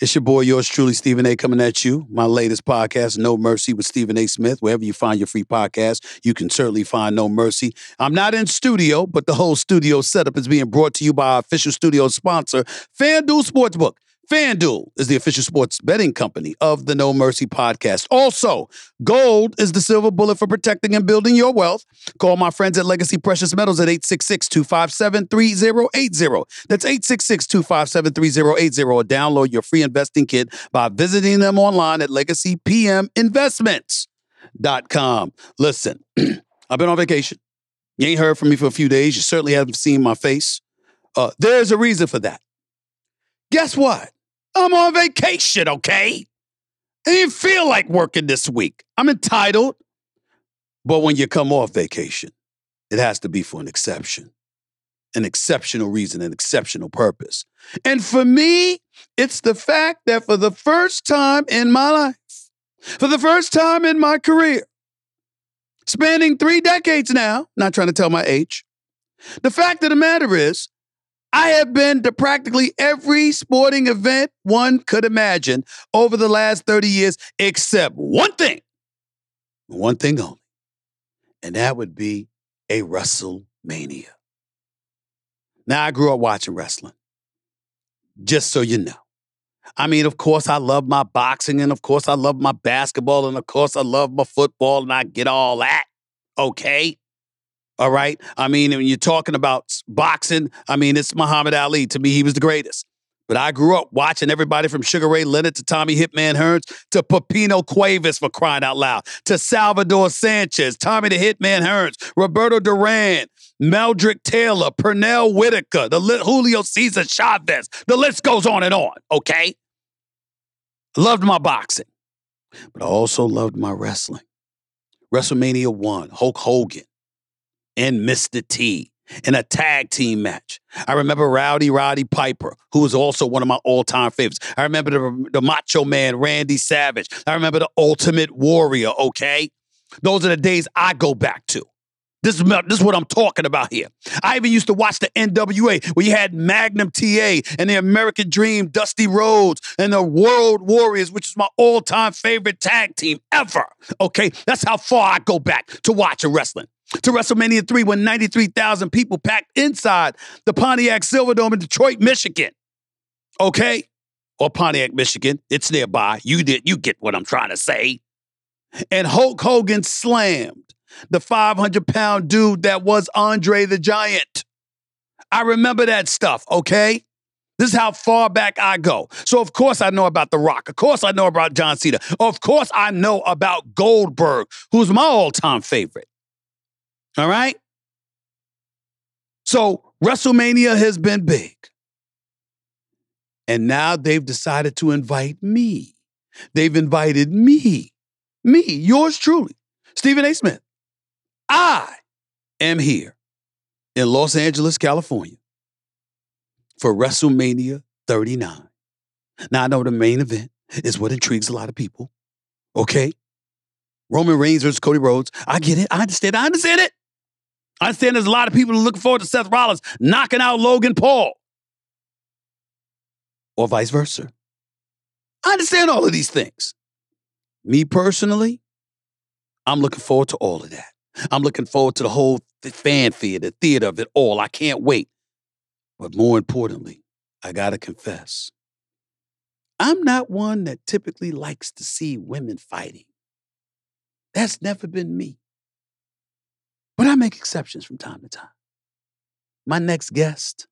It's your boy, yours truly, Stephen A. coming at you. My latest podcast, No Mercy with Stephen A. Smith. Wherever you find your free podcast, you can certainly find No Mercy. I'm not in studio, but the whole studio setup is being brought to you by our official studio sponsor, FanDuel Sportsbook. FanDuel is the official sports betting company of the No Mercy podcast. Also, gold is the silver bullet for protecting and building your wealth. Call my friends at Legacy Precious Metals at 866 257 3080. That's 866 257 3080 or download your free investing kit by visiting them online at legacypminvestments.com. Listen, I've been on vacation. You ain't heard from me for a few days. You certainly haven't seen my face. Uh, there's a reason for that. Guess what? I'm on vacation, okay? I didn't feel like working this week. I'm entitled. But when you come off vacation, it has to be for an exception, an exceptional reason, an exceptional purpose. And for me, it's the fact that for the first time in my life, for the first time in my career, spanning three decades now, not trying to tell my age, the fact of the matter is, I have been to practically every sporting event one could imagine over the last 30 years, except one thing, one thing only, and that would be a WrestleMania. Now, I grew up watching wrestling, just so you know. I mean, of course, I love my boxing, and of course, I love my basketball, and of course, I love my football, and I get all that. Okay. All right. I mean, when you're talking about boxing, I mean, it's Muhammad Ali. To me, he was the greatest. But I grew up watching everybody from Sugar Ray Leonard to Tommy Hitman Hearns to Pipino Cuevas for crying out loud to Salvador Sanchez, Tommy the Hitman Hearns, Roberto Duran, Meldrick Taylor, Pernell Whitaker, the Julio Cesar Chavez. The list goes on and on. Okay. Loved my boxing, but I also loved my wrestling. WrestleMania 1, Hulk Hogan and Mr. T in a tag team match. I remember Rowdy Roddy Piper, who was also one of my all time favorites. I remember the, the Macho Man, Randy Savage. I remember the Ultimate Warrior, okay? Those are the days I go back to. This is, this is what I'm talking about here. I even used to watch the NWA where you had Magnum TA and the American Dream, Dusty Rhodes, and the Road Warriors, which is my all time favorite tag team ever. Okay, that's how far I go back to watching wrestling to WrestleMania 3 when 93,000 people packed inside the Pontiac Silverdome in Detroit, Michigan. Okay? Or Pontiac, Michigan. It's nearby. You did you get what I'm trying to say. And Hulk Hogan slammed the 500 pound dude that was Andre the Giant. I remember that stuff, okay? This is how far back I go. So, of course, I know about The Rock. Of course, I know about John Cena. Of course, I know about Goldberg, who's my all time favorite. All right? So WrestleMania has been big. And now they've decided to invite me. They've invited me, me, yours truly, Stephen A. Smith. I am here in Los Angeles, California for WrestleMania 39. Now, I know the main event is what intrigues a lot of people. Okay? Roman Reigns versus Cody Rhodes. I get it. I understand. I understand it. I understand there's a lot of people looking forward to Seth Rollins knocking out Logan Paul. Or vice versa. I understand all of these things. Me personally, I'm looking forward to all of that. I'm looking forward to the whole fanfare, the theater of it all. I can't wait. But more importantly, I got to confess, I'm not one that typically likes to see women fighting. That's never been me. But I make exceptions from time to time. My next guest,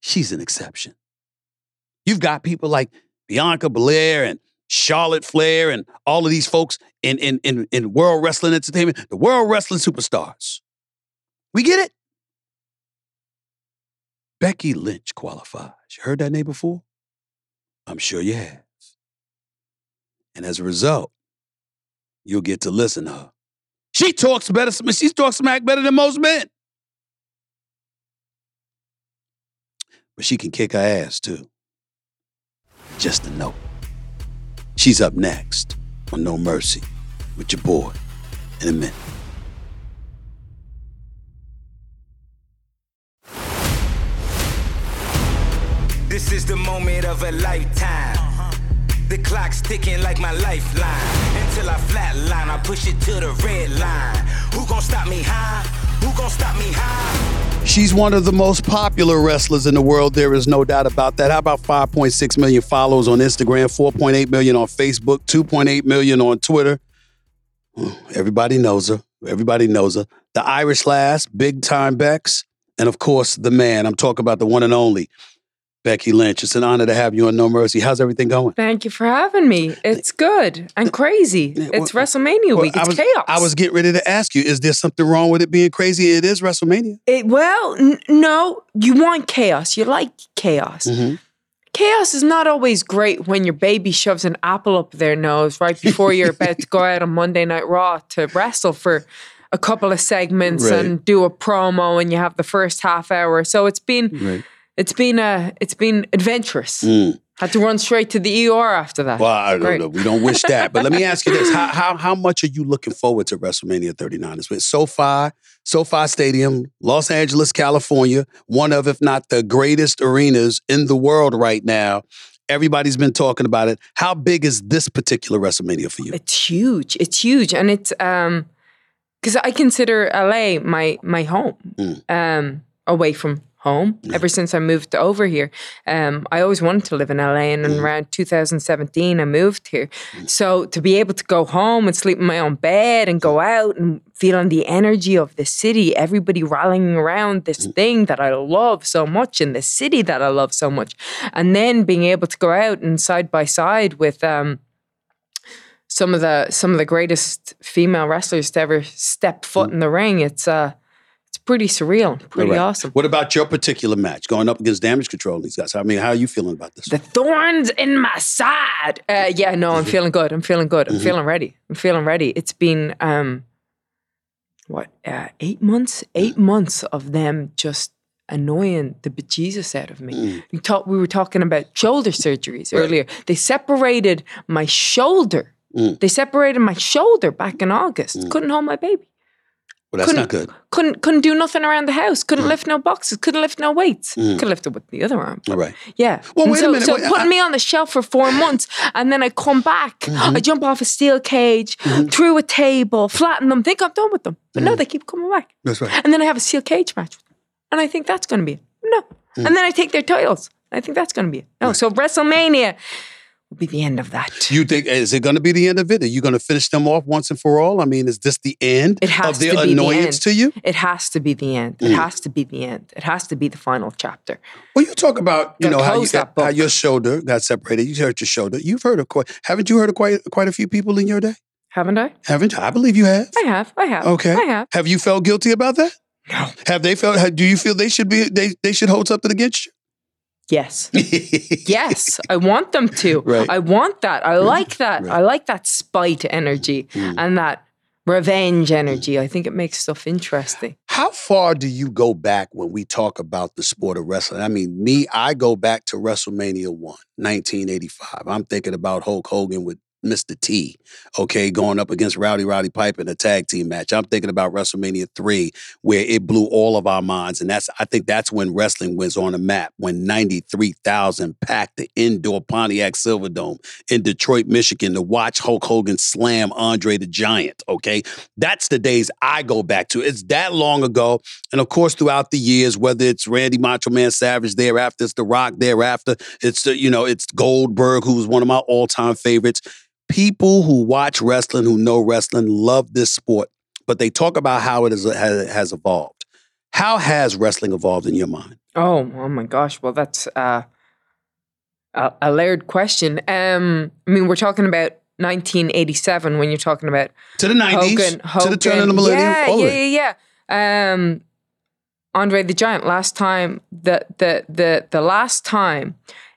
she's an exception. You've got people like Bianca Belair and Charlotte Flair and all of these folks in, in, in, in World Wrestling Entertainment, the World Wrestling Superstars. We get it? Becky Lynch qualifies. You heard that name before? I'm sure you have. And as a result, you'll get to listen to her. She talks better, she talks smack better than most men. But she can kick her ass too. Just a note. She's up next on No Mercy with your boy in a minute. This is the moment of a lifetime. The clock's ticking like my lifeline. Until I flatline, I push it to the red line. Who gon' stop me high? Who gon' stop me high? She's one of the most popular wrestlers in the world. There is no doubt about that. How about 5.6 million followers on Instagram, 4.8 million on Facebook, 2.8 million on Twitter? Hmm, everybody knows her. Everybody knows her. The Irish Lass, Big Time Bex, and of course, the man. I'm talking about the one and only Becky Lynch. It's an honor to have you on No Mercy. How's everything going? Thank you for having me. It's good and crazy. It's well- WrestleMania Well, week. I It's was, chaos. I was getting ready to ask you, is there something wrong with it being crazy? It is WrestleMania. It- well, n- no, you want chaos. You like chaos. Mhm. Chaos is not always great when your baby shoves an apple up their nose right before you're about to go out on Monday Night Raw to wrestle for a couple of segments Right. and do a promo and you have the first half hour. So it's been Right. It's been uh it's been adventurous. Mm. Had to run straight to the ER after that. Well, I don't know. We don't wish that. But let me ask you this. How, how, how much are you looking forward to WrestleMania 39? It's with SoFi, SoFi Stadium, Los Angeles, California, one of, if not the greatest arenas in the world right now. Everybody's been talking about it. How big is this particular WrestleMania for you? It's huge. It's huge, and it's um because I consider LA my my home, Mm. um away from home. Ever since I moved over here, um I always wanted to live in LA, and Mm. around 2017 I moved here. So to be able to go home and sleep in my own bed and go out and feeling the energy of the city, everybody rallying around this Mm. thing that I love so much in the city that I love so much, and then being able to go out and side by side with um some of the some of the greatest female wrestlers to ever step foot Mm. in the ring. It's uh pretty surreal, pretty All right. awesome. What about your particular match going up against Damage Control? and These guys. I mean, how are you feeling about this? The thorns in my side. Uh, yeah, no, Mm-hmm. I'm feeling good. I'm feeling good. I'm feeling ready. I'm feeling ready. It's been um what uh, eight months? Eight months of them just annoying the bejesus out of me. Mm. We talked. We were talking about shoulder surgeries Right. earlier. They separated my shoulder. Mm. They separated my shoulder back in August. Couldn't hold my baby. Well, that's couldn't, not good. Couldn't couldn't do nothing around the house. Couldn't lift no boxes. Couldn't lift no weights. Mm. Could lift it with the other arm. All right. Yeah. Well, And wait a so, minute, So wait, putting I- me on the shelf for four months, and then I come back. Mm-hmm. I jump off a steel cage, through a table, flatten them, think I'm done with them. But Mm. no, they keep coming back. That's right. And then I have a steel cage match with them. And I think that's going to be it. No. Mm. And then I take their titles. I think that's going to be it. No. So WrestleMania will be the end of that. You think is it going to be the end of it? Are you going to finish them off once and for all? I mean, is this the end It has of their to be the annoyance end. to you? It has to be the end. Mm. It has to be the end. It has to be the final chapter. Well, you talk about you know how, you, how your shoulder got separated. You hurt your shoulder. You've heard of quite. Haven't you heard of quite quite a few people in your day? Haven't I? Haven't you? I believe you have. I have. I have. Okay. I have. Have you felt guilty about that? No. Have they felt? Do you feel they should be? They they should hold something against you? Yes, Yes. I want them to. Right. I want that. I like that. Right. I like that spite energy Mm. and that revenge energy. I think it makes stuff interesting. How far do you go back when we talk about the sport of wrestling? I mean, me, I go back to WrestleMania 1, 1985. I'm thinking about Hulk Hogan with Mr. T, okay, going up against Rowdy Roddy Pipe in a tag team match. I'm thinking about WrestleMania 3, where it blew all of our minds. And that's I think that's when wrestling was on the map, when 93,000 packed the indoor Pontiac Silverdome in Detroit, Michigan to watch Hulk Hogan slam Andre the Giant, okay? That's the days I go back to. It's that long ago. And of course, throughout the years, whether it's Randy Macho Man Savage thereafter, it's The Rock thereafter, it's, uh, you know, it's Goldberg, who was one of my all time favorites. People who watch wrestling, who know wrestling, love this sport, but they talk about how it is, has, has evolved. How has wrestling evolved in your mind? Oh, oh my gosh. Well, that's uh, a, a layered question. Um, I mean, we're talking about 1987 when you're talking about To the 90s, Hogan, to the turn of the Hogan. millennium, Yeah, yeah, yeah, yeah. Um, Andre the Giant. Last time, the the the the last time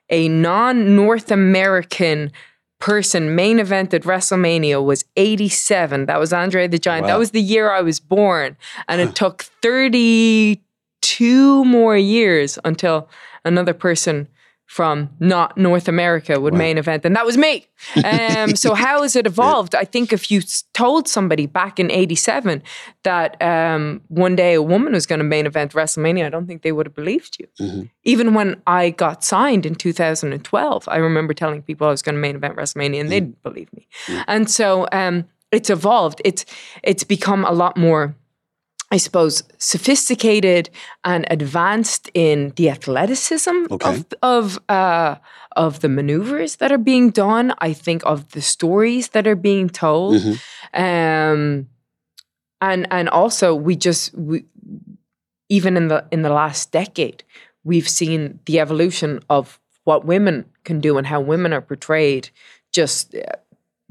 a non-North American person main evented WrestleMania was 87. That was Andre the Giant. Wow. That was the year I was born, and it took 32 more years until another person from not North America would main event, and that was me. Um, so how has it evolved? I think if you told somebody back in '87 that um, one day a woman was going to main event WrestleMania, I don't think they would have believed you. Mhm. Even when I got signed in 2012, I remember telling people I was going to main event WrestleMania, and they didn't believe me. And so um, it's evolved. It's it's become a lot more. I suppose sophisticated and advanced in the athleticism Okay. of of uh, of the maneuvers that are being done. I think of the stories that are being told, Mhm. um, and and also we just we, even in the in the last decade, we've seen the evolution of what women can do and how women are portrayed just uh,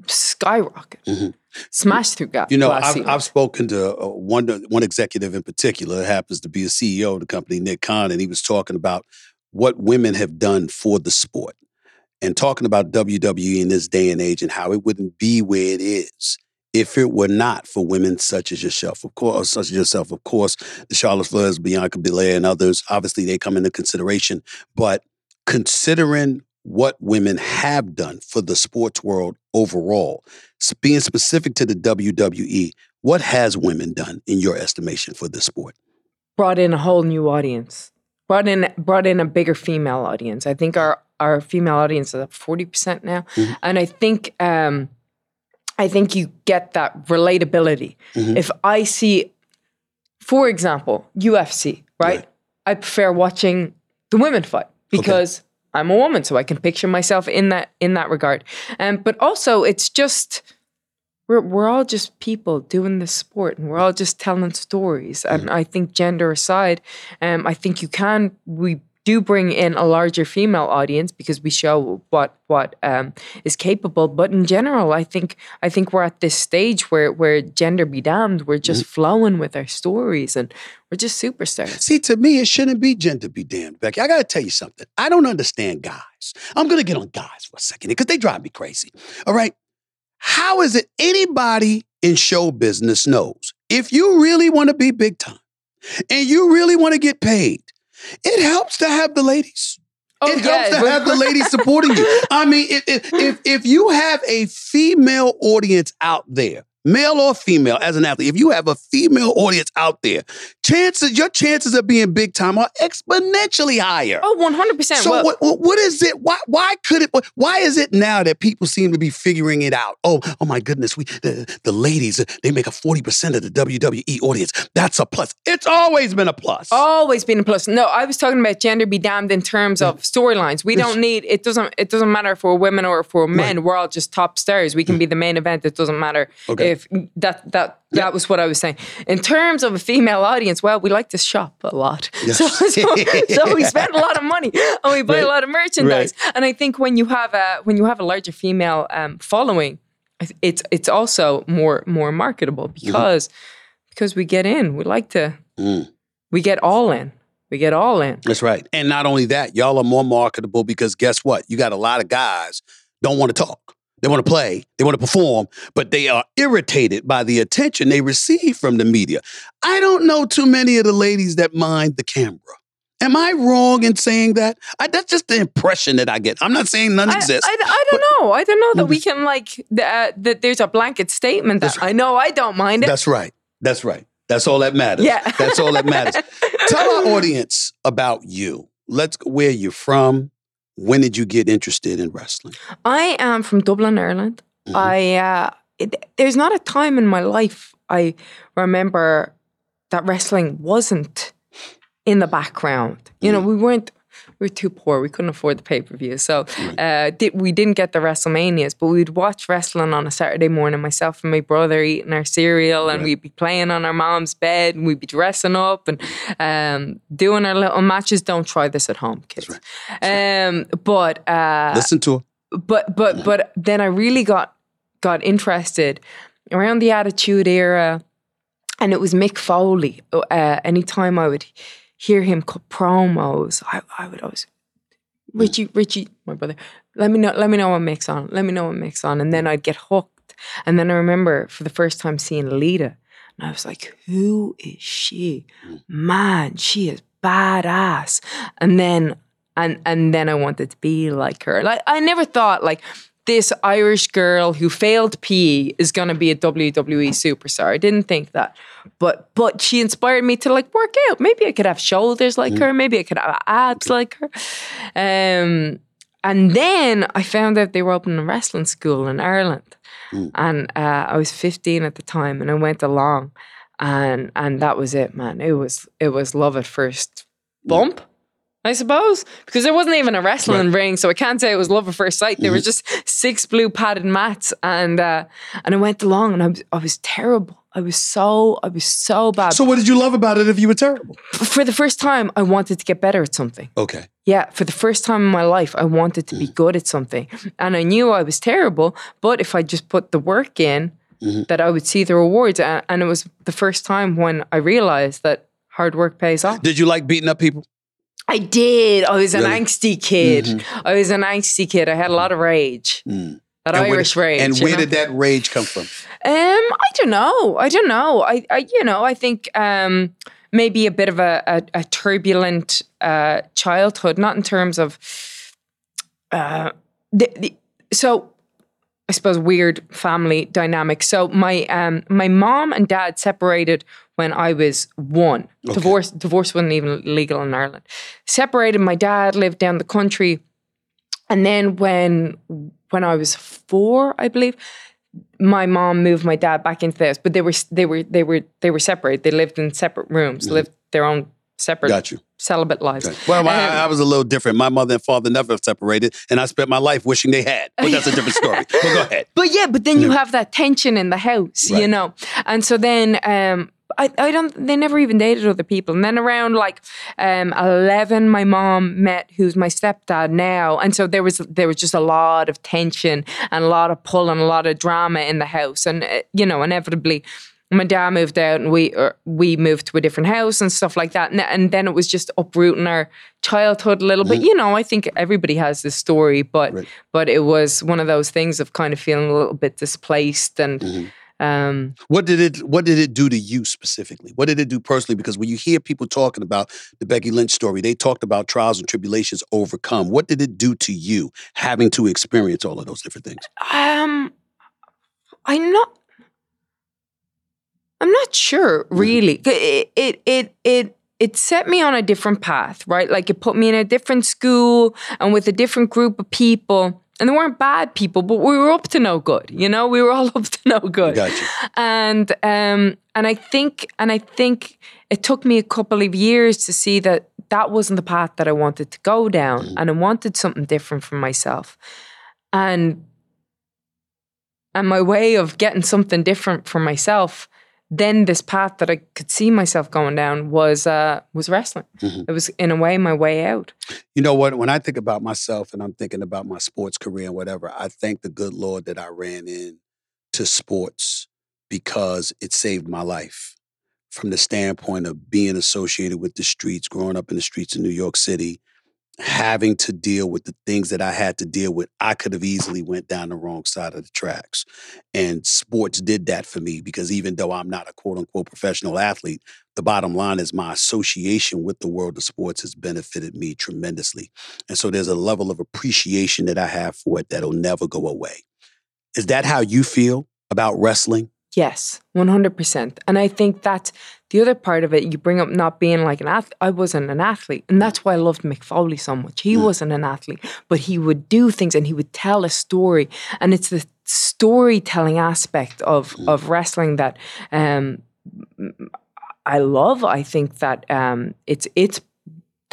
skyrocket, Mhm. Smash through ga- You know, I've. I've spoken to uh, one one executive in particular. Happens to be a CEO of the company, Nick Khan, and he was talking about what women have done for the sport, and talking about WWE in this day and age and how it wouldn't be where it is if it were not for women such as yourself. Of course, such as yourself. Of course, the Charlotte Flairs, Bianca Belair, and others. Obviously, they come into consideration, but considering what women have done for the sports world overall, s- being specific to the WWE, what has women done in your estimation for this sport? brought in a whole new audience. Brought in brought in a bigger female audience. I think our our female audience is at forty percent now, Mhm. and I think um, I think you get that relatability. Mhm. If I see, for example, UFC, right? Right. I prefer watching the women fight because I'm a woman, so I can picture myself in that in that regard. Um, but also, it's just we're we're all just people doing this sport, and we're all just telling stories. And I think gender aside, um, I think you can we do bring in a larger female audience because we show what what um, is capable. But in general, I think I think we're at this stage where where gender be damned, we're just flowing with our stories, and we're just superstars. See, to me, it shouldn't be gender be damned, Becky. I got to tell you something. I don't understand guys. I'm to get on guys for a second because they drive me crazy. All right. How is it anybody in show business knows if you really want to be big time and you really want to get paid, it helps to have the ladies. Oh, it yeah, helps to have the ladies supporting you. I mean, if, if, if you have a female audience out there, male or female, as an athlete, if you have a female audience out there, chances your chances of being big time are exponentially higher. Oh, one hundred percent. So what, what what is it? Why why could it? Why is it now that people seem to be figuring it out? Oh oh my goodness, we the, the ladies they make a forty percent of the WWE audience. That's a plus. It's always been a plus. Always been a plus. No, I was talking about gender be damned in terms mm. of storylines. We don't need it doesn't it doesn't matter for women or for men. We're all just top stars. We can be the main event. It doesn't matter Okay. if that that that was what I was saying. In terms of a female audience, well, we like to shop a lot. So, so, so we spend a lot of money and we buy a lot of merchandise. And I think when you have a when you have a larger female um, following, it's it's also more more marketable because because we get in. We like to Mm. we get all in. We get all in. That's right. And not only that, y'all are more marketable because guess what? You got a lot of guys don't want to talk. They want to play, they want to perform, but they are irritated by the attention they receive from the media. I don't know too many of the ladies that mind the camera. Am I wrong in saying that? I, that's just the impression that I get. I'm not saying none I, exists. I, I don't know. I don't know that we can like th- uh, that. There's a blanket statement that right. I know I don't mind it. That's right. That's right. That's all that matters. Yeah. That's all that matters. Tell our audience about you. Let's where you're from. When did you get interested in wrestling? I am from Dublin, Ireland. Mhm. I uh, it, there's not a time in my life I remember that wrestling wasn't in the background. You know, we weren't we were too poor. We couldn't afford the pay per view, so uh, di- we didn't get the WrestleManias. But we'd watch wrestling on a Saturday morning. Myself and my brother eating our cereal, and we'd be playing on our mom's bed, and we'd be dressing up and um, doing our little matches. Don't try this at home, kids. Um, but uh, Listen to her. but but but then I really got got interested around the Attitude Era, and it was Mick Foley. Uh, anytime I would hear him cut promos, I, I would always Richie Richie, my brother. Let me know. Let me know what Mick's on. Let me know what Mick's on, and then I'd get hooked. And then I remember for the first time seeing Lita, and I was like, "Who is she? Mm. Man, she is badass." And then and and then I wanted to be like her. Like I never thought like this Irish girl who failed PE is gonna be a WWE superstar. I didn't think that, but but she inspired me to like work out. Maybe I could have shoulders like her. Maybe I could have abs like her. Um, and then I found out they were opening a wrestling school in Ireland, and uh, I was 15 at the time, and I went along, and and that was it, man. It was it was love at first bump. I suppose because there wasn't even a wrestling ring, so I can't say it was love at first sight. There was mm-hmm. just six blue padded mats, and uh, and I went along, and I was I was terrible. I was so I was so bad. So what did you love about it if you were terrible? for the first time, I wanted to get better at something. Okay. Yeah, for the first time in my life, I wanted to be mm. good at something, and I knew I was terrible. But if I just put the work in, mm-hmm. that I would see the rewards. And, and it was the first time when I realized that hard work pays off. Did you like beating up people? I did. I was an Really? angsty kid. I was an angsty kid. I had a lot of rage. That And where Irish did- rage. And where know? did that rage come from? Um, I don't know. I don't know. I, I you know, I think um, maybe a bit of a, a, a turbulent uh, childhood, not in terms of. Uh, the, the, so, I suppose weird family dynamic. So my um my mom and dad separated when I was one. Divorce divorce wasn't even legal in Ireland. Separated. My dad lived down the country, and then when when I was four, I believe, my mom moved my dad back into the house. But they were they were they were they were separate. They lived in separate rooms, lived their own separate Got you. celibate lives. Well, I, Um, I was a little different. My mother and father never separated, and I spent my life wishing they had. But that's a different story. But go ahead. But yeah, but then you have that tension in the house, you know. And so then um I, I don't they never even dated other people. And then around like um eleven my mom met who's my stepdad now. And so there was there was just a lot of tension and a lot of pull and a lot of drama in the house. And uh, you know, inevitably my dad moved out and we or we moved to a different house and stuff like that. And, and then it was just uprooting our childhood a little bit. You know, I think everybody has this story, but but it was one of those things of kind of feeling a little bit displaced and um What did it What did it do to you specifically? What did it do personally? Because when you hear people talking about the Becky Lynch story, they talked about trials and tribulations overcome. What did it do to you having to experience all of those different things? um I'm not I'm not sure really. It it it it it set me on a different path, right? Like it put me in a different school and with a different group of people. And they weren't bad people, but we were up to no good. You know, we were all up to no good. Gotcha. and um and I think and I think it took me a couple of years to see that that wasn't the path that I wanted to go down and I wanted something different for myself and and my way of getting something different for myself then this path that I could see myself going down was uh was wrestling. It was in a way my way out. You know what? When I think about myself and I'm thinking about my sports career and whatever, I thank the good Lord that I ran in to sports because it saved my life. From the standpoint of being associated with the streets, growing up in the streets of New York City, having to deal with the things that I had to deal with. I could have easily went down the wrong side of the tracks. And sports did that for me because even though I'm not a quote unquote professional athlete, the bottom line is my association with the world of sports has benefited me tremendously. And so there's a level of appreciation that I have for it that'll never go away. Is that how you feel about wrestling? Yes, 100%. And I think that's the other part of it. You bring up not being like an athlete. I wasn't an athlete. And that's why I loved Mick Foley so much. He wasn't an athlete, but he would do things and he would tell a story. And it's the storytelling aspect of, of wrestling that um, I love. I think that um, it's, it's,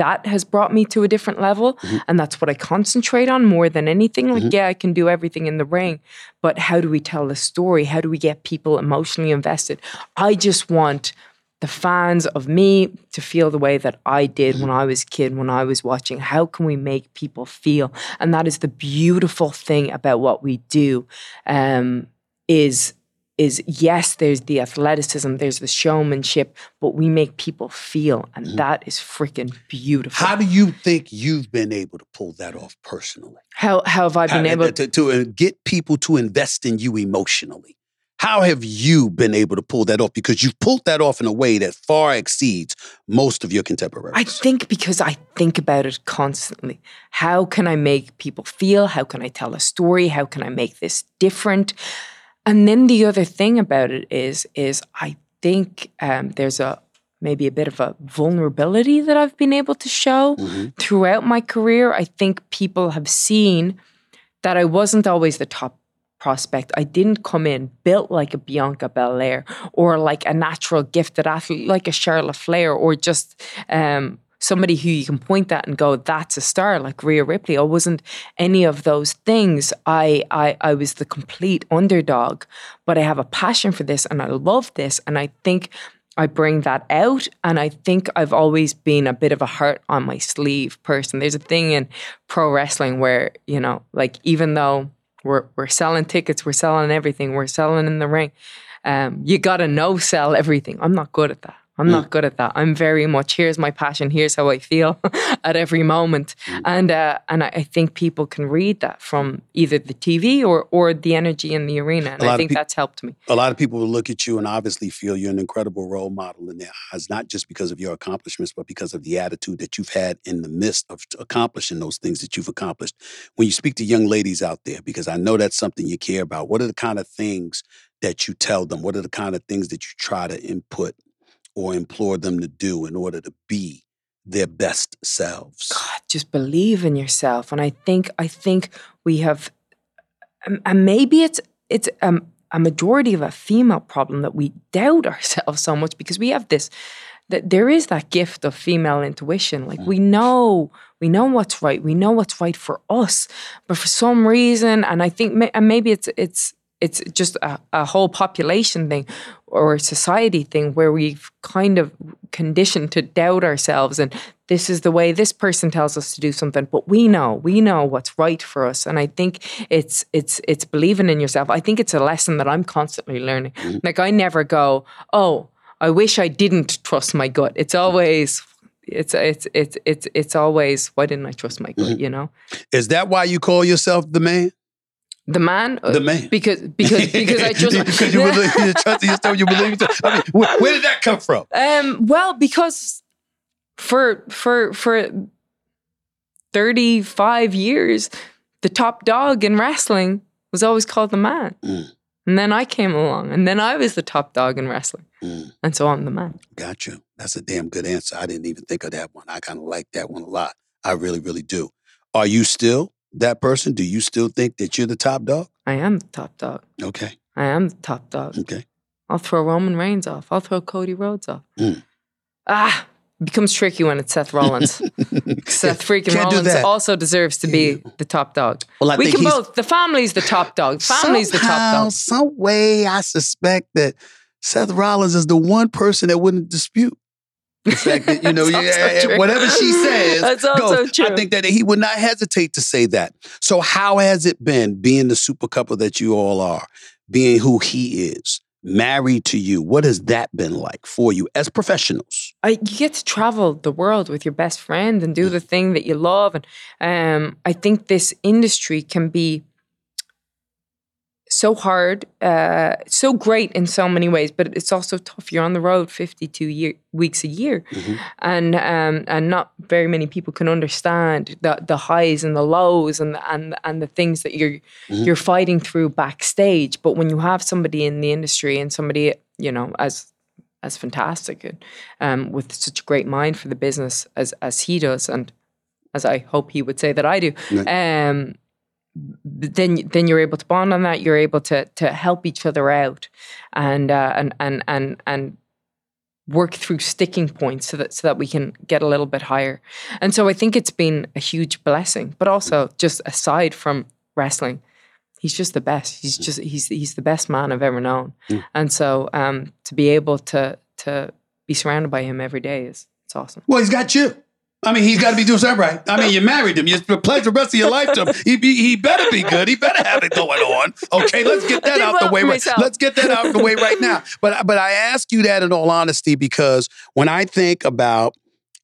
that has brought me to a different level. Mm-hmm. And that's what I concentrate on more than anything. Like, yeah, I can do everything in the ring, but how do we tell the story? How do we get people emotionally invested? I just want the fans of me to feel the way that I did when I was a kid, when I was watching. How can we make people feel? And that is the beautiful thing about what we do. Um, is is yes, there's the athleticism, there's the showmanship, but we make people feel, and that is freaking beautiful. How do you think you've been able to pull that off personally? How how have I been How- able to, to uh, get people to invest in you emotionally? How have you been able to pull that off? Because you've pulled that off in a way that far exceeds most of your contemporaries. I think because I think about it constantly. How can I make people feel? How can I tell a story? How can I make this different? And then the other thing about it is, is I think um, there's a maybe a bit of a vulnerability that I've been able to show throughout my career. I think people have seen that I wasn't always the top prospect. I didn't come in built like a Bianca Belair or like a natural gifted athlete like a Charlotte Flair or just um, somebody who you can point at and go, that's a star, like Rhea Ripley. I wasn't any of those things. I, I I was the complete underdog, but I have a passion for this and I love this. And I think I bring that out. And I think I've always been a bit of a heart on my sleeve person. There's a thing in pro wrestling where, you know, like even though we're we're selling tickets, we're selling everything, we're selling in the ring. Um, you gotta no sell everything. I'm not good at that. I'm not good at that. I'm very much here's my passion, here's how I feel at every moment, and uh, and I, think people can read that from either the TV or or the energy in the arena, and I think peop- that's helped me. a lot of people will look at you and obviously feel you're an incredible role model in their eyes, not just because of your accomplishments, but because of the attitude that you've had in the midst of accomplishing those things that you've accomplished. When you speak to young ladies out there, because I know that's something you care about, what are the kind of things that you tell them? What are the kind of things that you try to input or implore them to do in order to be their best selves? God, just believe in yourself. And I think I think we have, um, and maybe it's it's um, a majority of a female problem that we doubt ourselves so much because we have this that there is that gift of female intuition. Like we know we know what's right, we know what's right for us, but for some reason, and I think and maybe it's it's it's just a, a whole population thing or a society thing where we've kind of conditioned to doubt ourselves and this is the way this person tells us to do something but we know we know what's right for us. And i think it's it's it's believing in yourself. I think it's a lesson that i'm constantly learning. Mm-hmm. Like i never go oh i wish i didn't trust my gut. It's mm-hmm. always it's it's it's it's it's always why didn't i trust my gut? Mm-hmm. You know? Is that why you call yourself the man? The man The man. because because because i just because you believe you trust yourself, you believe yourself. I mean, where, where did that come from? Um, well, because for for for 35 years, the top dog in wrestling was always called the man. Mm. And then I came along, and then I was the top dog in wrestling. Mm. And so I'm the man. Got you. That's a damn good answer. I didn't even think of that one. I kind of like that one a lot. I really, really do. Are you still that person? Do you still think that you're the top dog? I am the top dog. Okay. I am the top dog. Okay. I'll throw Roman Reigns off. I'll throw Cody Rhodes off. Mm. Ah, it becomes tricky when it's Seth Rollins. Seth freaking Can't Rollins also deserves to be the top dog. Well, we can both. The family's the top dog. Family's the top dog. Some way, I suspect that Seth Rollins is the one person that wouldn't dispute the fact that you know, yeah, whatever she says, goes. I think that he would not hesitate to say that. So, how has it been being the super couple that you all are, being who he is, married to you? What has that been like for you as professionals? I, you get to travel the world with your best friend and do the thing that you love. And um, I think this industry can be so hard, uh, so great in so many ways, but it's also tough. You're on the road 52 year, weeks a year, and um, and not very many people can understand the the highs and the lows and the, and and the things that you're you're fighting through backstage. But when you have somebody in the industry and somebody you know as as fantastic and um, with such a great mind for the business as as he does, and as I hope he would say that I do. Um, then then you're able to bond on that. You're able to to help each other out, and uh, and and and and work through sticking points so that so that we can get a little bit higher. And so I think it's been a huge blessing. But also just aside from wrestling, he's just the best. He's just he's he's the best man I've ever known. And so um to be able to to be surrounded by him every day is it's awesome. Well, he's got you. I mean, he's got to be doing something right. I mean, you married him. You pledged the rest of your life to him. He, be, he better be good. He better have it going on. Okay, let's get that out the way right. Let's get that out the way right now. But but I ask you that in all honesty because when I think about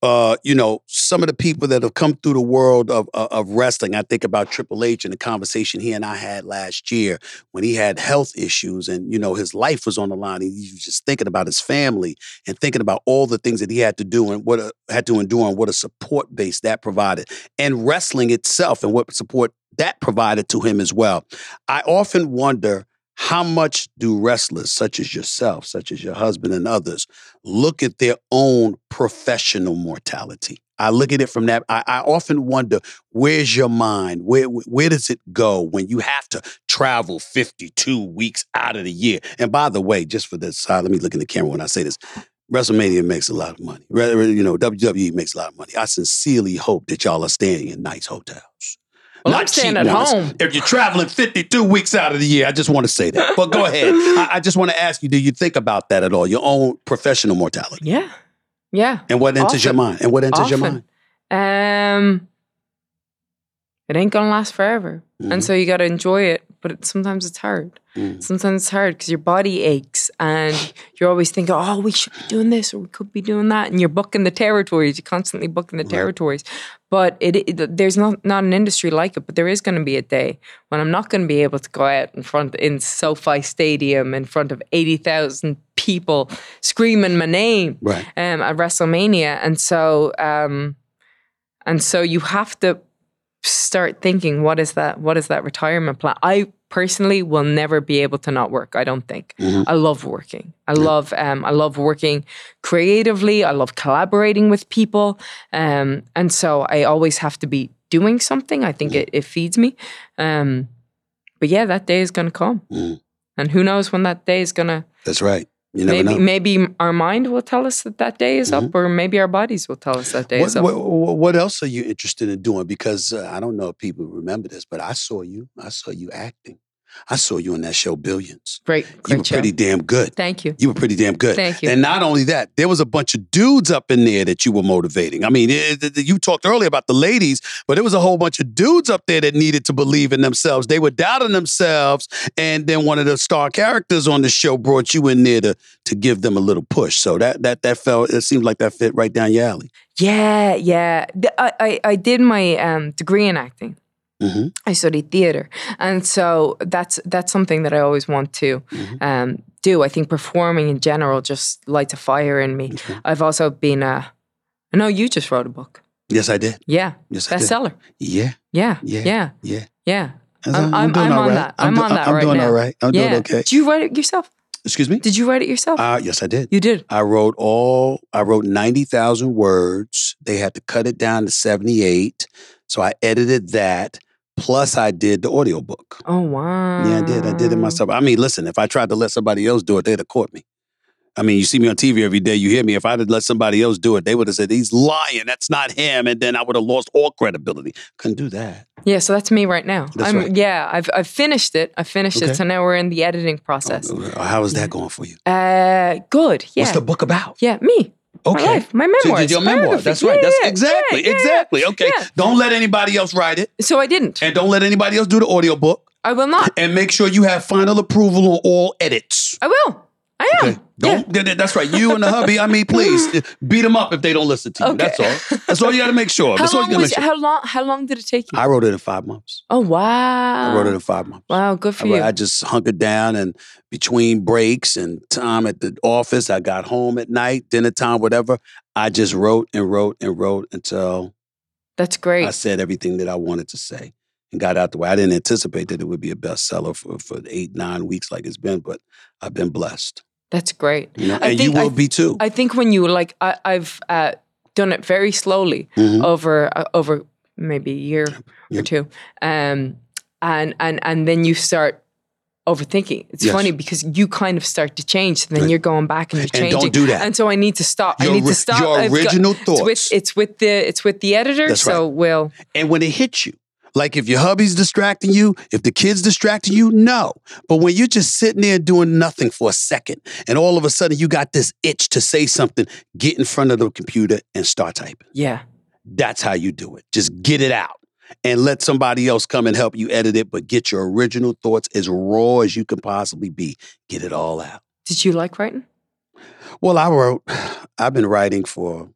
uh, you know, some of the people that have come through the world of, of of wrestling. I think about Triple H and the conversation he and I had last year when he had health issues and you know his life was on the line. He was just thinking about his family and thinking about all the things that he had to do and what a, had to endure and what a support base that provided, and wrestling itself and what support that provided to him as well. I often wonder how much do wrestlers such as yourself, such as your husband and others, look at their own professional mortality? I look at it from that. I, I often wonder, where's your mind? Where where does it go when you have to travel 52 weeks out of the year? And by the way, just for this side, let me look in the camera when I say this. WrestleMania makes a lot of money. You know, WWE makes a lot of money. I sincerely hope that y'all are staying in nice hotels. Well, I'm staying at ones. home. If you're traveling 52 weeks out of the year, I just want to say that. But go ahead. I, I just want to ask you, do you think about that at all? Your own professional mortality? Yeah. Yeah. And what enters your mind? And what enters your mind? Um, it ain't gonna last forever, Mhm. and so you got to enjoy it. But it, sometimes it's hard. Mm. Sometimes it's hard because your body aches, and you're always thinking, "Oh, we should be doing this, or we could be doing that," and you're booking the territories. You're constantly booking the Right. territories. But it, it there's not not an industry like it. But there is going to be a day when I'm not going to be able to go out in front in SoFi Stadium in front of eighty thousand people screaming my name Right. um, at WrestleMania, and so um, and so you have to start thinking what is that what is that retirement plan? I personally will never be able to not work i don't think. Mhm. i love working. I love um, i love working creatively. I love collaborating with people. Um, and so i always have to be doing something i think it, it feeds me. Um, but yeah that day is going to come. Mm. and who knows when that day is going to That's right. Maybe know. maybe our mind will tell us that that day is up or maybe our bodies will tell us that day is What, up what, what- what else are you interested in doing? Because uh, I don't know if people remember this, but I saw you. I saw you acting. I saw you in that show Billions. great You were show. pretty damn good. thank you You were pretty damn good. Thank you. And not only that, there was a bunch of dudes up in there that you were motivating. I mean, it, it- you talked earlier about the ladies, but there was a whole bunch of dudes up there that needed to believe in themselves. They were doubting themselves, and then one of the star characters on the show brought you in there to to give them a little push. So that that that felt it seemed like that fit right down your alley. Yeah, yeah. I, I, I did my um, degree in acting. Mhm. I studied theater, and so that's that's something that I always want to Mhm. um, do. I think performing in general just lights a fire in me. Okay. I've also been a. I know you just wrote a book. Yes, I did. Yeah, Yes, I did. bestseller. Yeah, Yeah, Yeah. yeah, yeah. yeah. I'm, I'm- doing I'm all on that. I'm do- on that I'm right doing now. all right. I'm yeah. doing okay. Did you write it yourself? Excuse me. Did you write it yourself? Uh, yes, I did. you did. I wrote all, I wrote 90,000 words. They had to cut it down to 78. So I edited that. Plus, I did the audiobook. Oh wow. Yeah, I did. I did it myself. I mean, listen, if I tried to let somebody else do it, they'd have caught me. I mean, you see me on TV every day, you hear me. If I had let somebody else do it, they would have said, he's lying. That's not him. And then I would have lost all credibility. Couldn't do that. Yeah, so that's me right now. Right. Yeah, I've I've finished it. I finished Okay. it. So now we're in the editing process. Uh, How is that going for you? Uh, good. Yeah. What's the book about? yeah, me. Okay. My life. My So memoir. you did your memoir. That's right. That's exactly, exactly. Okay. yeah. Don't let anybody else write it. So I didn't. And don't let anybody else do the audiobook. I will not. And make sure you have final approval on all edits. I will. I am. Okay. Don't. th- That's right. You and the hubby. I mean, please eh, beat them up if they don't listen to you. Okay. That's all. That's all you got to make sure. How That's all long you got to was make sure. how long how long did it take you? I wrote it in five months. oh wow. I wrote it in five months. Wow, good for I, you. I just hunkered down and between breaks and time at the office, I got home at night, dinner time, whatever. I just wrote and wrote and wrote until That's great. I said everything that I wanted to say and got out the way. I didn't anticipate that it would be a bestseller for, for eight, nine weeks like it's been, but I've been blessed. That's great. You know? I And you think- I will be too. I think when you like, I, I've uh, done it very slowly Mhm. over uh, over maybe a year Yeah. or two, um, and and and then you start overthinking. It's Yes. funny because you kind of start to change, and then Right. you're going back and you're And changing. don't do that. And so I need to stop. I need to stop. your I've got- original It's thoughts. with, it's with the it's with the editor. That's so right. we'll And when it hits you, like if your hubby's distracting you, if the kid's distracting you, no. But when you're just sitting there doing nothing for a second, and all of a sudden you got this itch to say something, get in front of the computer and start typing. yeah. That's how you do it. Just get it out and let somebody else come and help you edit it, but get your original thoughts as raw as you can possibly be. Get it all out. Did you like writing? Well, I wrote, I've been writing for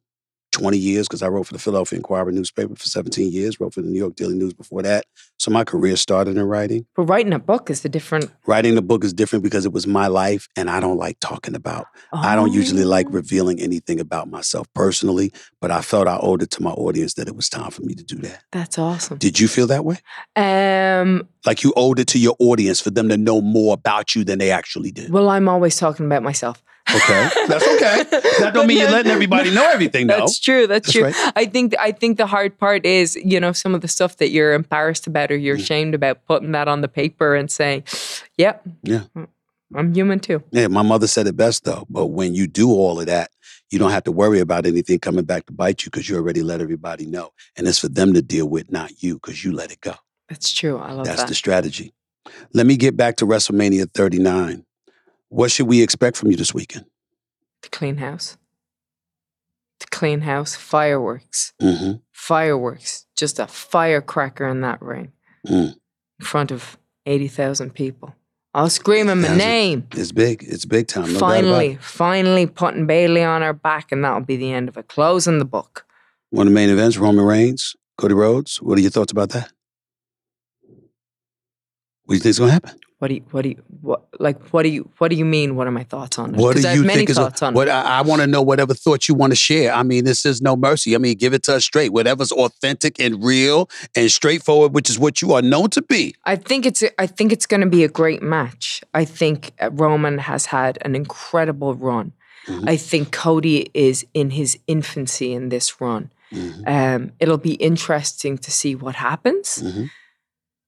20 years because I wrote for the Philadelphia Inquirer newspaper for 17 years, wrote for the New York Daily News before that. So my career started in writing. But writing a book is a different. Writing a book is different because it was my life and I don't like talking about. I don't usually like Oh. revealing anything about myself personally, but I felt I owed it to my audience that it was time for me to do that. That's awesome. Did you feel that way? Um. Like you owed it to your audience for them to know more about you than they actually did. Well, I'm always talking about myself. Okay. That's okay. That don't mean you're letting everybody know everything, though. That's true. That's, That's true. right. I think I think the hard part is, you know, some of the stuff that you're embarrassed about or Mm. you're ashamed about, putting that on the paper and saying, "Yep, Yeah. I'm human too." Yeah, my mother said it best though. But when you do all of that, you don't have to worry about anything coming back to bite you because you already let everybody know. And it's for them to deal with, not you, because you let it go. That's true. I love That's that. That's the strategy. Let me get back to WrestleMania 39. What should we expect from you this weekend? The clean house. The clean house, fireworks, Mm-hmm. fireworks, just a firecracker in that ring, Mm. in front of eighty thousand people. I'll scream him a name. It's big. It's big time. No finally, finally putting Bayley on her back, and that'll be the end of it. Closing the book. One of the main events, Roman Reigns, Cody Rhodes. What are your thoughts about that? What do you think's going to happen? What do you, what do you, what, like, what do you, what do you mean? What are my thoughts on it? What do I have you many think is thoughts on what it. I, I want to know whatever thoughts you want to share. I mean, this is no mercy. I mean, give it to us straight. Whatever's authentic and real and straightforward, which is what you are known to be. I think it's, I think it's going to be a great match. I think uh, Roman has had an incredible run. Mhm. I think Cody is in his infancy in this run. Mhm. Um, it'll be interesting to see what happens. Mhm.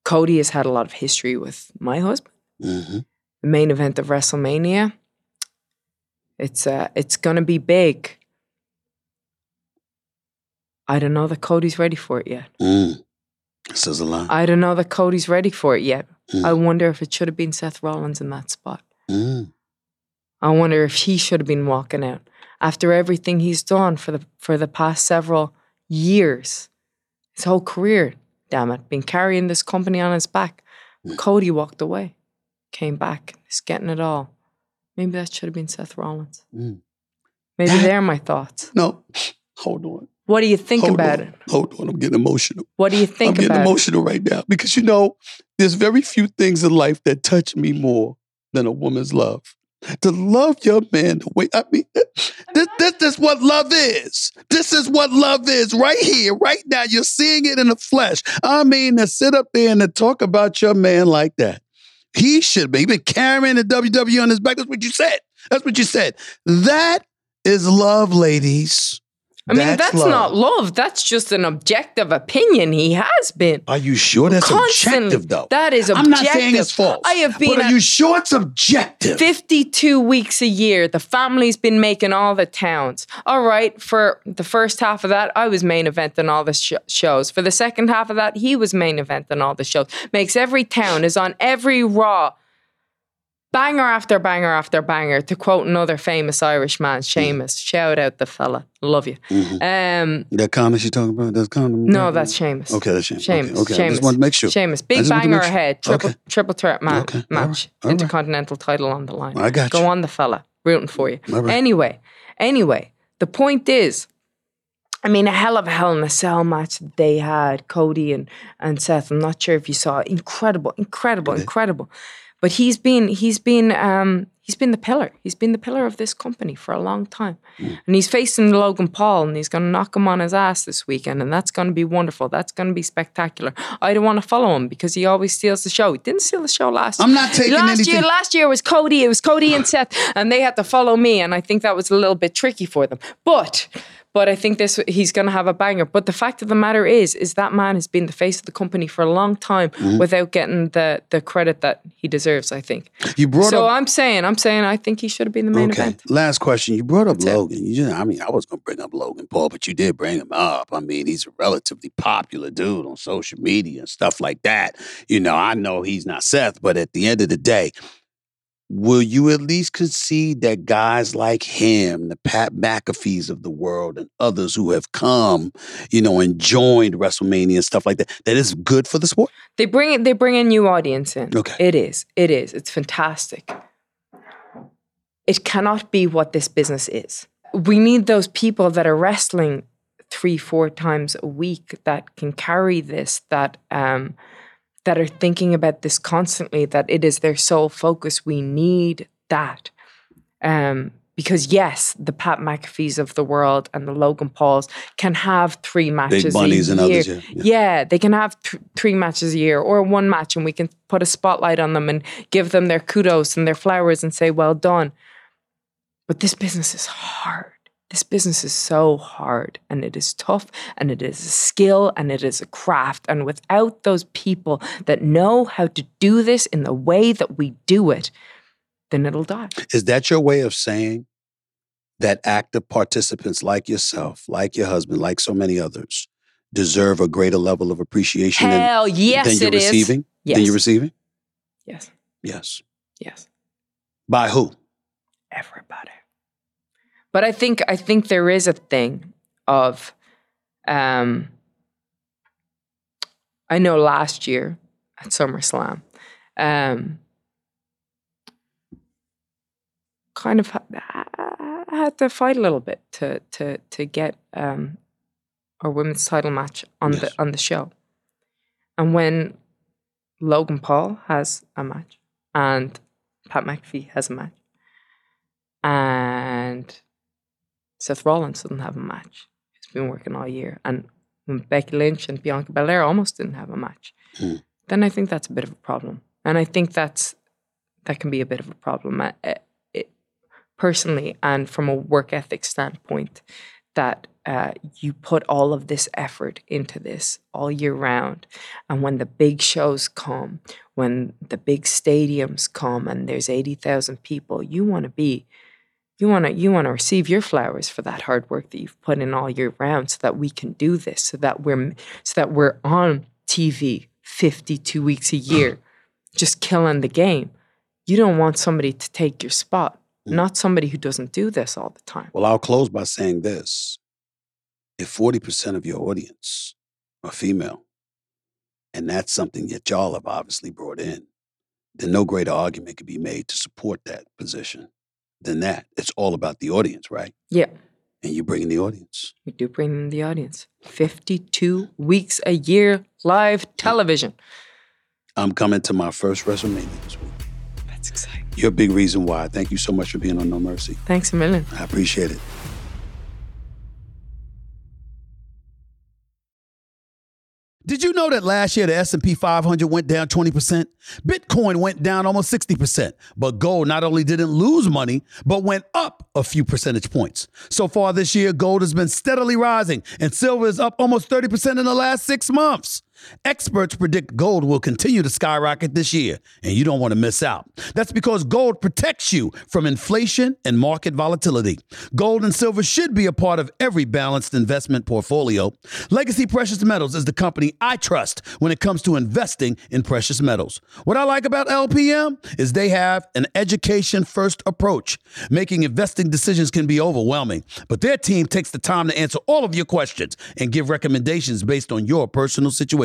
Cody has had a lot of history with my husband. Mhm. The main event of WrestleMania. It's uh, it's gonna be big. I don't know that Cody's ready for it yet. Mm. Says a lot. I don't know that Cody's ready for it yet. Mm. I wonder if it should have been Seth Rollins in that spot. Mm. I wonder if he should have been walking out after everything he's done for the for the past several years, his whole career. Damn it, been carrying this company on his back. Cody walked away, came back, he's getting it all. Maybe that should have been Seth Rollins. Mm. Maybe That- they're my thoughts. No, hold on. What do you think hold about on. it? Hold on. I'm getting emotional. What do you think I'm getting about it? emotional right now because you know, there's very few things in life that touch me more than a woman's love. To love your man the way I mean, eh, this, this is what love is. This is what love is right here, right now. You're seeing it in the flesh. I mean, to sit up there and to talk about your man like that. He should be. He been carrying the WWE on his back. That's what you said. That's what you said. That is love, ladies. I mean, that's, love. not love. That's just an objective opinion. He has been. Are you sure that's Constantly. objective, though? That is objective. I'm not saying it's false. I have been But are you sure it's objective? 52 weeks a year. The family's been making all the towns. All right, for the first half of that, I was main event in all the sh- shows. For the second half of that, he was main event in all the shows. Makes every town, is on every Raw. Banger after banger after banger. To quote another famous Irish man, Sheamus. Shout out the fella. Love you. Um, That condom she talking about? That's condom? no, that's Sheamus. Okay, that's Sheamus. Sheamus. Okay, okay. I just wanted to make sure. Sheamus. Big just wanted to banger sure. ahead. Triple Okay. triple threat ma- Okay, match. all right. Intercontinental title on the line. I got Go you. on the fella. Rooting for you. All right. Anyway, anyway, the point is, I mean, a hell of a Hell in a Cell match that they had, Cody and, and Seth. I'm not sure if you saw it. Incredible, incredible, Okay. incredible. But he's been he's been um, he's been the pillar. He's been the pillar of this company for a long time. Mm. And he's facing Logan Paul and he's gonna knock him on his ass this weekend, and that's gonna be wonderful. That's gonna be spectacular. I don't want to follow him because he always steals the show. He didn't steal the show last year. I'm not taking last anything- year last year was Cody. It was Cody and Seth, and they had to follow me, and I think that was a little bit tricky for them. But But I think this he's going to have a banger. But the fact of the matter is, is that man has been the face of the company for a long time Mm-hmm. without getting the the credit that he deserves. I think. You brought So up I'm saying, I'm saying, I think he should have been the main okay. event. Last question. You brought up That's it. Logan. You just, I mean, I was gonna bring up Logan Paul, but you did bring him up. I mean, he's a relatively popular dude on social media and stuff like that. You know, I know he's not Seth, but at the end of the day, will you at least concede that guys like him, the Pat McAfees of the world, and others who have come, you know, and joined WrestleMania and stuff like that, that is good for the sport? They bring it. they bring a new audience in. Okay. It is. It is. It's fantastic. It cannot be what this business is. We need those people that are wrestling three, four times a week that can carry this, that um, that are thinking about this constantly, that it is their sole focus. We need that. Um, because yes, the Pat McAfees of the world and the Logan Pauls can have three matches a year. others, yeah, yeah. Yeah, they can have th- three matches a year or one match, and we can put a spotlight on them and give them their kudos and their flowers and say, well done. But this business is hard. This business is so hard and it is tough and it is a skill and it is a craft. And without those people that know how to do this in the way that we do it, then it'll die. Is that your way of saying that active participants like yourself, like your husband, like so many others, deserve a greater level of appreciation than, Hell yes, than you're it is. receiving? Yes. Than you're receiving? yes, Yes. yes. By who? everybody. But I think I think there is a thing of um I know last year at SummerSlam, um kind of I had to fight a little bit to to to get um our women's title match on Yes. the on the show. And when Logan Paul has a match and Pat McAfee has a match and Seth Rollins didn't have a match. He's been working all year. And when Becky Lynch and Bianca Belair almost didn't have a match, Hmm. then I think that's a bit of a problem. And I think that's that can be a bit of a problem it, personally and from a work ethic standpoint that uh, you put all of this effort into this all year round. And when the big shows come, when the big stadiums come and there's 80,000 people, you want to be you want to you want to receive your flowers for that hard work that you've put in all year round so that we can do this so that we're so that we're on TV 52 weeks a year just killing the game. You don't want somebody to take your spot mm. not somebody who doesn't do this all the time. Well, I'll close by saying this. If 40% of your audience are female, and that's something that y'all have obviously brought in, then no greater argument could be made to support that position than that. It's all about the audience, right? yeah And you bring in the audience. we do bring in the audience 52 weeks a year live television I'm coming to my first WrestleMania this week. that's exciting You're a big reason why. Thank you so much for being on No Mercy. thanks a million I appreciate it. Did you know that last year the S&P 500 went down 20%? Bitcoin went down almost 60%, but gold not only didn't lose money, but went up a few percentage points. So far this year, gold has been steadily rising and silver is up almost 30% in the last 6 months. Experts predict gold will continue to skyrocket this year, and you don't want to miss out. That's because gold protects you from inflation and market volatility. Gold and silver should be a part of every balanced investment portfolio. Legacy Precious Metals is the company I trust when it comes to investing in precious metals. What I like about LPM is they have an education first approach. Making investing decisions can be overwhelming, but their team takes the time to answer all of your questions and give recommendations based on your personal situation.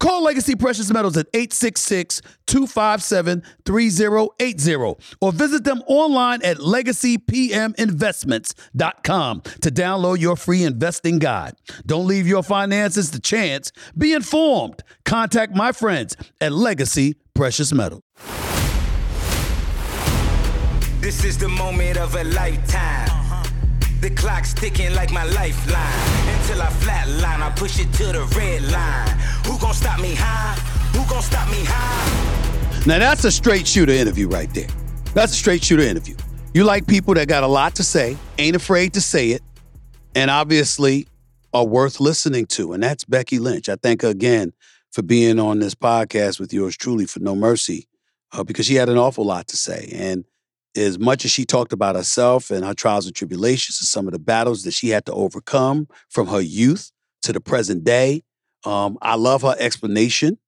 Call Legacy Precious Metals at 866 257 3080 or visit them online at legacypminvestments.com to download your free investing guide. Don't leave your finances to chance. Be informed. Contact my friends at Legacy Precious Metals. This is the moment of a lifetime. The clock's ticking like my lifeline. Until I flatline, I push it to the red line. Who gon' stop me high? Who gon' stop me high? Now that's a straight shooter interview right there. That's a straight shooter interview. You like people that got a lot to say, ain't afraid to say it, and obviously are worth listening to, and that's Becky Lynch. I thank her again for being on this podcast with yours truly for No Mercy, uh, because she had an awful lot to say. And as much as she talked about herself and her trials and tribulations and some of the battles that she had to overcome from her youth to the present day, um, I love her explanation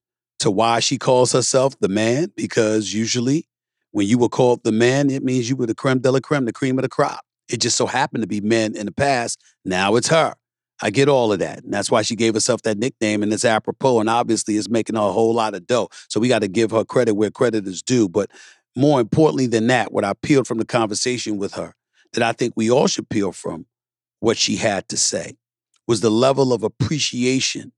to why she calls herself the man, because usually when you were called the man, it means you were the creme de la creme, the cream of the crop. It just so happened to be men in the past. Now it's her. I get all of that. And that's why she gave herself that nickname, and it's apropos. And obviously, it's making her a whole lot of dough. So we got to give her credit where credit is due. But more importantly than that, what I peeled from the conversation with her that I think we all should peel from what she had to say was the level of appreciation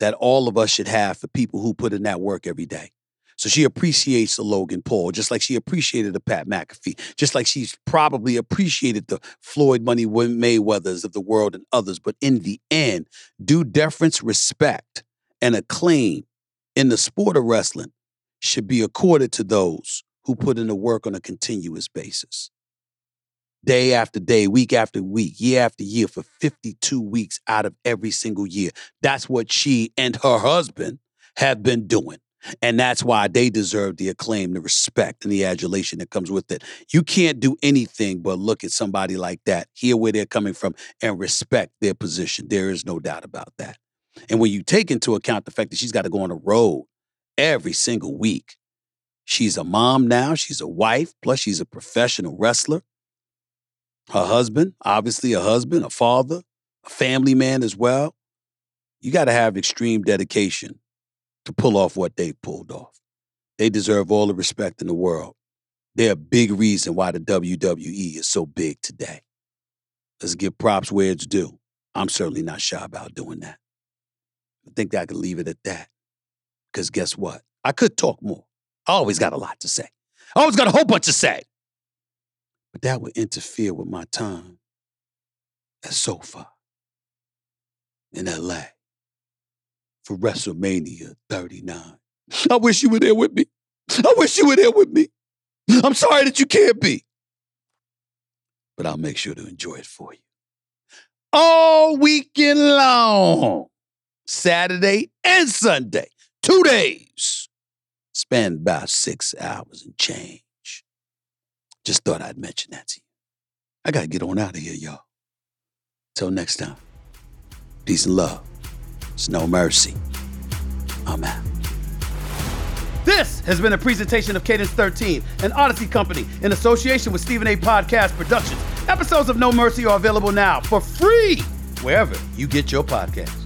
that all of us should have for people who put in that work every day. So she appreciates the Logan Paul, just like she appreciated the Pat McAfee, just like she's probably appreciated the Floyd Money Mayweathers of the world and others. But in the end, due deference, respect, and acclaim in the sport of wrestling should be accorded to those who put in the work on a continuous basis. Day after day, week after week, year after year, for 52 weeks out of every single year. That's what she and her husband have been doing. And that's why they deserve the acclaim, the respect, and the adulation that comes with it. You can't do anything but look at somebody like that, hear where they're coming from, and respect their position. There is no doubt about that. And when you take into account the fact that she's got to go on the road every single week, she's a mom now, she's a wife, plus she's a professional wrestler. Her husband, obviously a husband, a father, a family man as well. You got to have extreme dedication to pull off what they pulled off. They deserve all the respect in the world. They're a big reason why the WWE is so big today. Let's give props where it's due. I'm certainly not shy about doing that. I think I could leave it at that. Because guess what? I could talk more. Always got a lot to say. Always got a whole bunch to say. But that would interfere with my time at SoFi in LA for WrestleMania 39. I wish you were there with me. I wish you were there with me. I'm sorry that you can't be. But I'll make sure to enjoy it for you. All weekend long, Saturday and Sunday, two days. Spend about six hours and change. Just thought I'd mention that to you. I gotta get on out of here, y'all. Till next time, peace and love. It's no mercy. I'm out. This has been a presentation of Cadence 13, an Audacy company in association with Stephen A. Podcast Productions. Episodes of No Mercy are available now for free wherever you get your podcasts.